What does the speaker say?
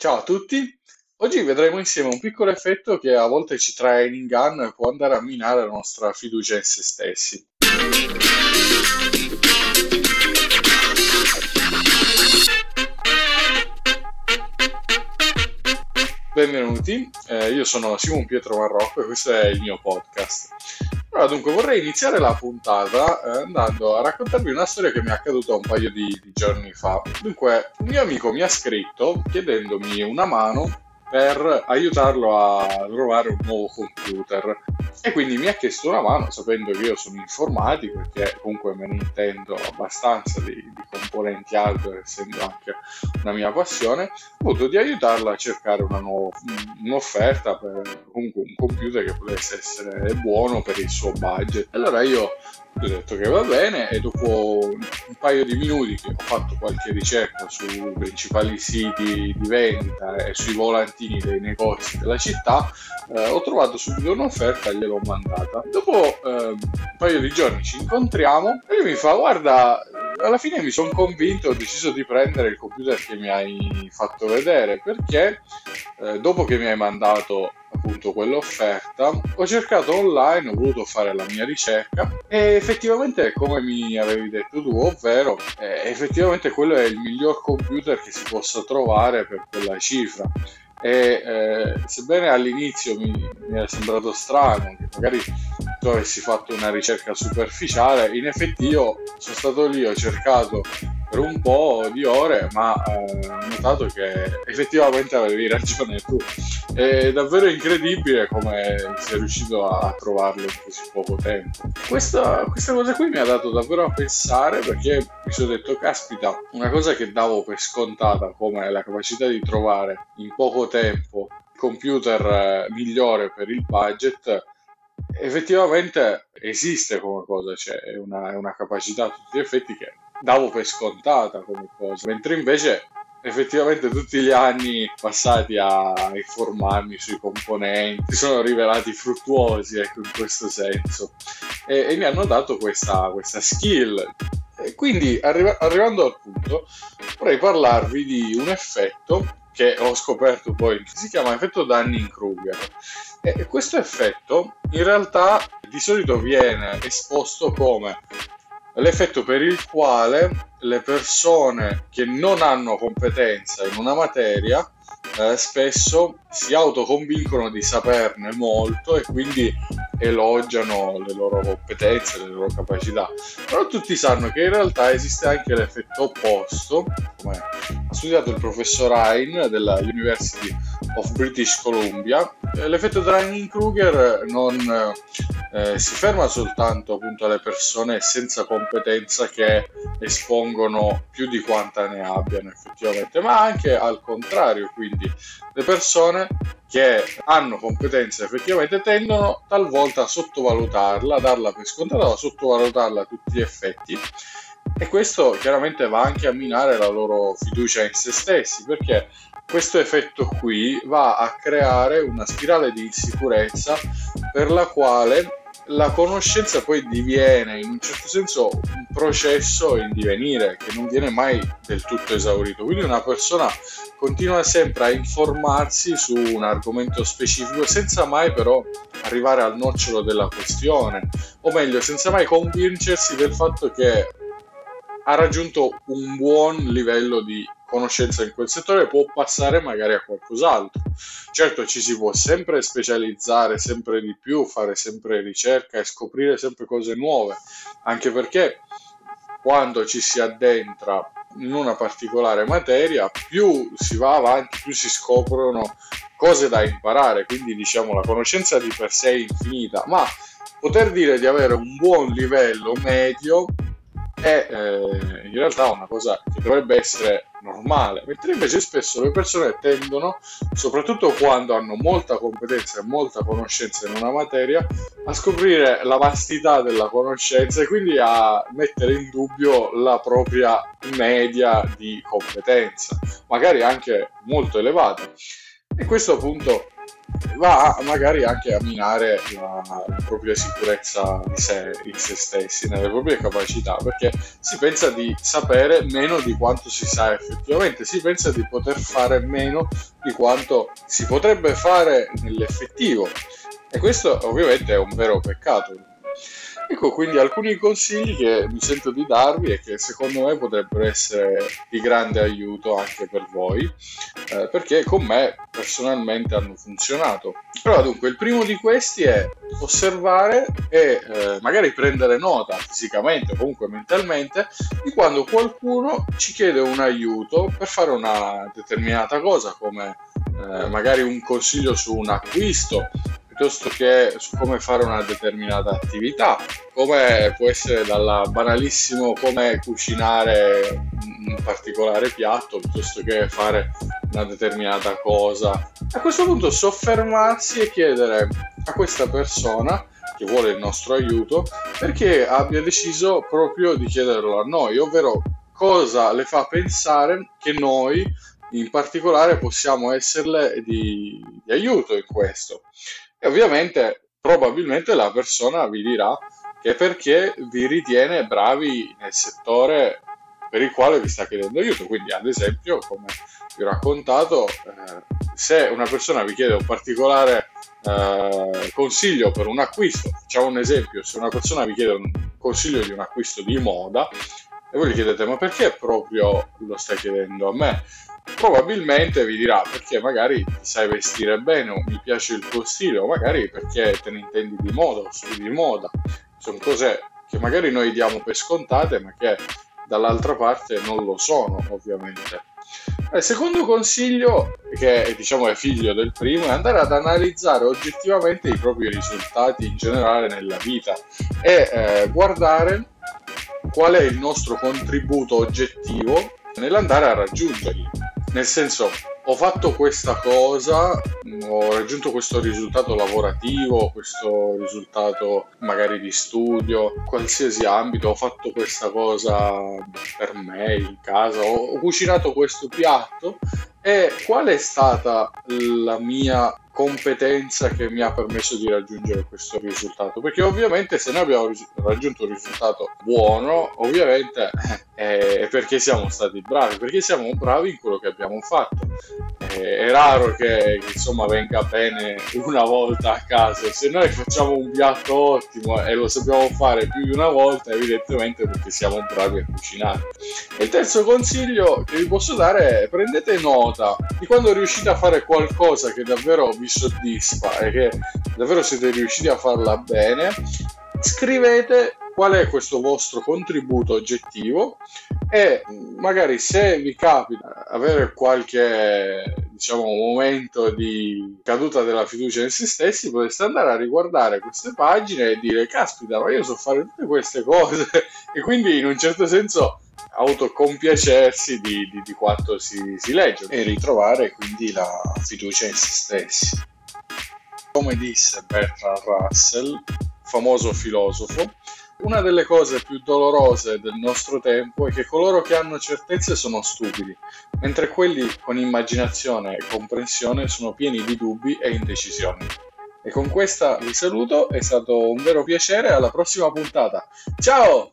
Ciao a tutti, oggi vedremo insieme un piccolo effetto che a volte ci trae in inganno e può andare a minare la nostra fiducia in se stessi. Benvenuti, eh, io sono Simon Pietro Marrocco e questo è il mio podcast. Allora, dunque, vorrei iniziare la puntata eh, andando a raccontarvi una storia che mi è accaduta un paio di, di giorni fa. Dunque, un mio amico mi ha scritto chiedendomi una mano per aiutarlo a trovare un nuovo computer e quindi mi ha chiesto una mano sapendo che io sono informatico e che comunque me ne intendo abbastanza di, di componenti hardware essendo anche una mia passione ho avuto di aiutarlo a cercare una nuova, un'offerta per comunque un computer che potesse essere buono per il suo budget. Allora io ho detto che va bene e dopo un paio di minuti che ho fatto qualche ricerca sui principali siti di vendita e sui volantini dei negozi della città eh, ho trovato subito un'offerta e gliel'ho mandata. Dopo eh, un paio di giorni ci incontriamo e lui mi fa guarda alla fine mi sono convinto ho deciso di prendere il computer che mi hai fatto vedere perché eh, dopo che mi hai mandato appunto quell'offerta, ho cercato online, ho voluto fare la mia ricerca e effettivamente come mi avevi detto tu, ovvero eh, effettivamente quello è il miglior computer che si possa trovare per quella cifra e eh, sebbene all'inizio mi, mi era sembrato strano che magari tu avessi fatto una ricerca superficiale, in effetti io sono stato lì, ho cercato per un po' di ore, ma eh, ho notato che effettivamente avevi ragione tu. È davvero incredibile come sei riuscito a trovarlo in così poco tempo. Questa, questa cosa qui mi ha dato davvero a pensare perché mi sono detto, caspita, una cosa che davo per scontata come la capacità di trovare in poco tempo computer eh, migliore per il budget effettivamente esiste come cosa, cioè è una, è una capacità a tutti gli effetti che davo per scontata come cosa, mentre invece effettivamente tutti gli anni passati a informarmi sui componenti sono rivelati fruttuosi ecco in questo senso. E, e mi hanno dato questa, questa skill. E quindi arri- arrivando al punto vorrei parlarvi di un effetto che ho scoperto poi che si chiama effetto Dunning-Kruger. E questo effetto in realtà di solito viene esposto come l'effetto per il quale le persone che non hanno competenza in una materia eh, spesso si autoconvincono di saperne molto e quindi elogiano le loro competenze, le loro capacità. Però tutti sanno che in realtà esiste anche l'effetto opposto, come ha studiato il professor Hein della University of British Columbia. Eh, l'effetto Dunning-Kruger non eh, si ferma soltanto appunto alle persone senza competenza che espongono più di quanta ne abbiano effettivamente, ma anche al contrario, quindi le persone che hanno competenze effettivamente tendono talvolta a sottovalutarla, a darla per scontata, a sottovalutarla a tutti gli effetti e questo chiaramente va anche a minare la loro fiducia in se stessi perché questo effetto qui va a creare una spirale di insicurezza per la quale la conoscenza poi diviene in un certo senso un processo in divenire che non viene mai del tutto esaurito. Quindi una persona continua sempre a informarsi su un argomento specifico senza mai però arrivare al nocciolo della questione, o meglio, senza mai convincersi del fatto che ha raggiunto un buon livello di conoscenza in quel settore può passare magari a qualcos'altro. Certo ci si può sempre specializzare sempre di più, fare sempre ricerca e scoprire sempre cose nuove, anche perché quando ci si addentra in una particolare materia, più si va avanti, più si scoprono cose da imparare, quindi diciamo la conoscenza di per sé è infinita, ma poter dire di avere un buon livello medio è eh, in realtà una cosa che dovrebbe essere normale, mentre invece spesso le persone tendono, soprattutto quando hanno molta competenza e molta conoscenza in una materia, a scoprire la vastità della conoscenza e quindi a mettere in dubbio la propria media di competenza, magari anche molto elevata. E questo appunto va magari anche a minare la, propria sicurezza di sé, in se stessi, nelle proprie capacità, perché si pensa di sapere meno di quanto si sa effettivamente, si pensa di poter fare meno di quanto si potrebbe fare nell'effettivo. E questo ovviamente è un vero peccato, Ecco quindi alcuni consigli che mi sento di darvi e che secondo me potrebbero essere di grande aiuto anche per voi, eh, perché con me personalmente hanno funzionato. Allora dunque il primo di questi è osservare e eh, magari prendere nota fisicamente o comunque mentalmente di quando qualcuno ci chiede un aiuto per fare una determinata cosa come eh, magari un consiglio su un acquisto piuttosto che su come fare una determinata attività, come può essere dalla banalissimo come cucinare un particolare piatto, piuttosto che fare una determinata cosa. A questo punto soffermarsi e chiedere a questa persona che vuole il nostro aiuto perché abbia deciso proprio di chiederlo a noi, ovvero cosa le fa pensare che noi in particolare possiamo esserle di, di aiuto in questo. E ovviamente probabilmente la persona vi dirà che perché vi ritiene bravi nel settore per il quale vi sta chiedendo aiuto. Quindi, ad esempio, come vi ho raccontato, eh, se una persona vi chiede un particolare eh, consiglio per un acquisto, facciamo un esempio, se una persona vi chiede un consiglio di un acquisto di moda e voi gli chiedete ma perché proprio lo stai chiedendo a me? Probabilmente vi dirà perché magari sai vestire bene o mi piace il tuo stile o magari perché te ne intendi di moda o studi di moda. Sono cose che magari noi diamo per scontate ma che dall'altra parte non lo sono ovviamente. Il secondo consiglio, che diciamo è figlio del primo, è andare ad analizzare oggettivamente i propri risultati in generale nella vita e eh, guardare qual è il nostro contributo oggettivo nell'andare a raggiungerli. Nel senso, ho fatto questa cosa, ho raggiunto questo risultato lavorativo, questo risultato magari di studio, qualsiasi ambito, ho fatto questa cosa per me in casa, ho, cucinato questo piatto. E qual è stata la mia competenza che mi ha permesso di raggiungere questo risultato. Perché ovviamente se noi abbiamo raggiunto un risultato buono ovviamente eh, è perché siamo stati bravi perché siamo bravi in quello che abbiamo fatto è raro che, insomma venga bene una volta a caso se noi facciamo un piatto ottimo e lo sappiamo fare più di una volta evidentemente perché siamo bravi a cucinare e il terzo consiglio che vi posso dare è prendete nota di quando riuscite a fare qualcosa che davvero vi soddisfa e che davvero siete riusciti a farla bene, scrivete qual è questo vostro contributo oggettivo e magari se vi capita avere qualche diciamo momento di caduta della fiducia in se stessi potreste andare a riguardare queste pagine e dire caspita ma io so fare tutte queste cose e quindi in un certo senso autocompiacersi di, di, di quanto si, si legge e ritrovare quindi la fiducia in se stessi. Come disse Bertrand Russell, famoso filosofo, una delle cose più dolorose del nostro tempo è che coloro che hanno certezze sono stupidi, mentre quelli con immaginazione e comprensione sono pieni di dubbi e indecisioni. E con questa vi saluto, è stato un vero piacere, alla prossima puntata. Ciao!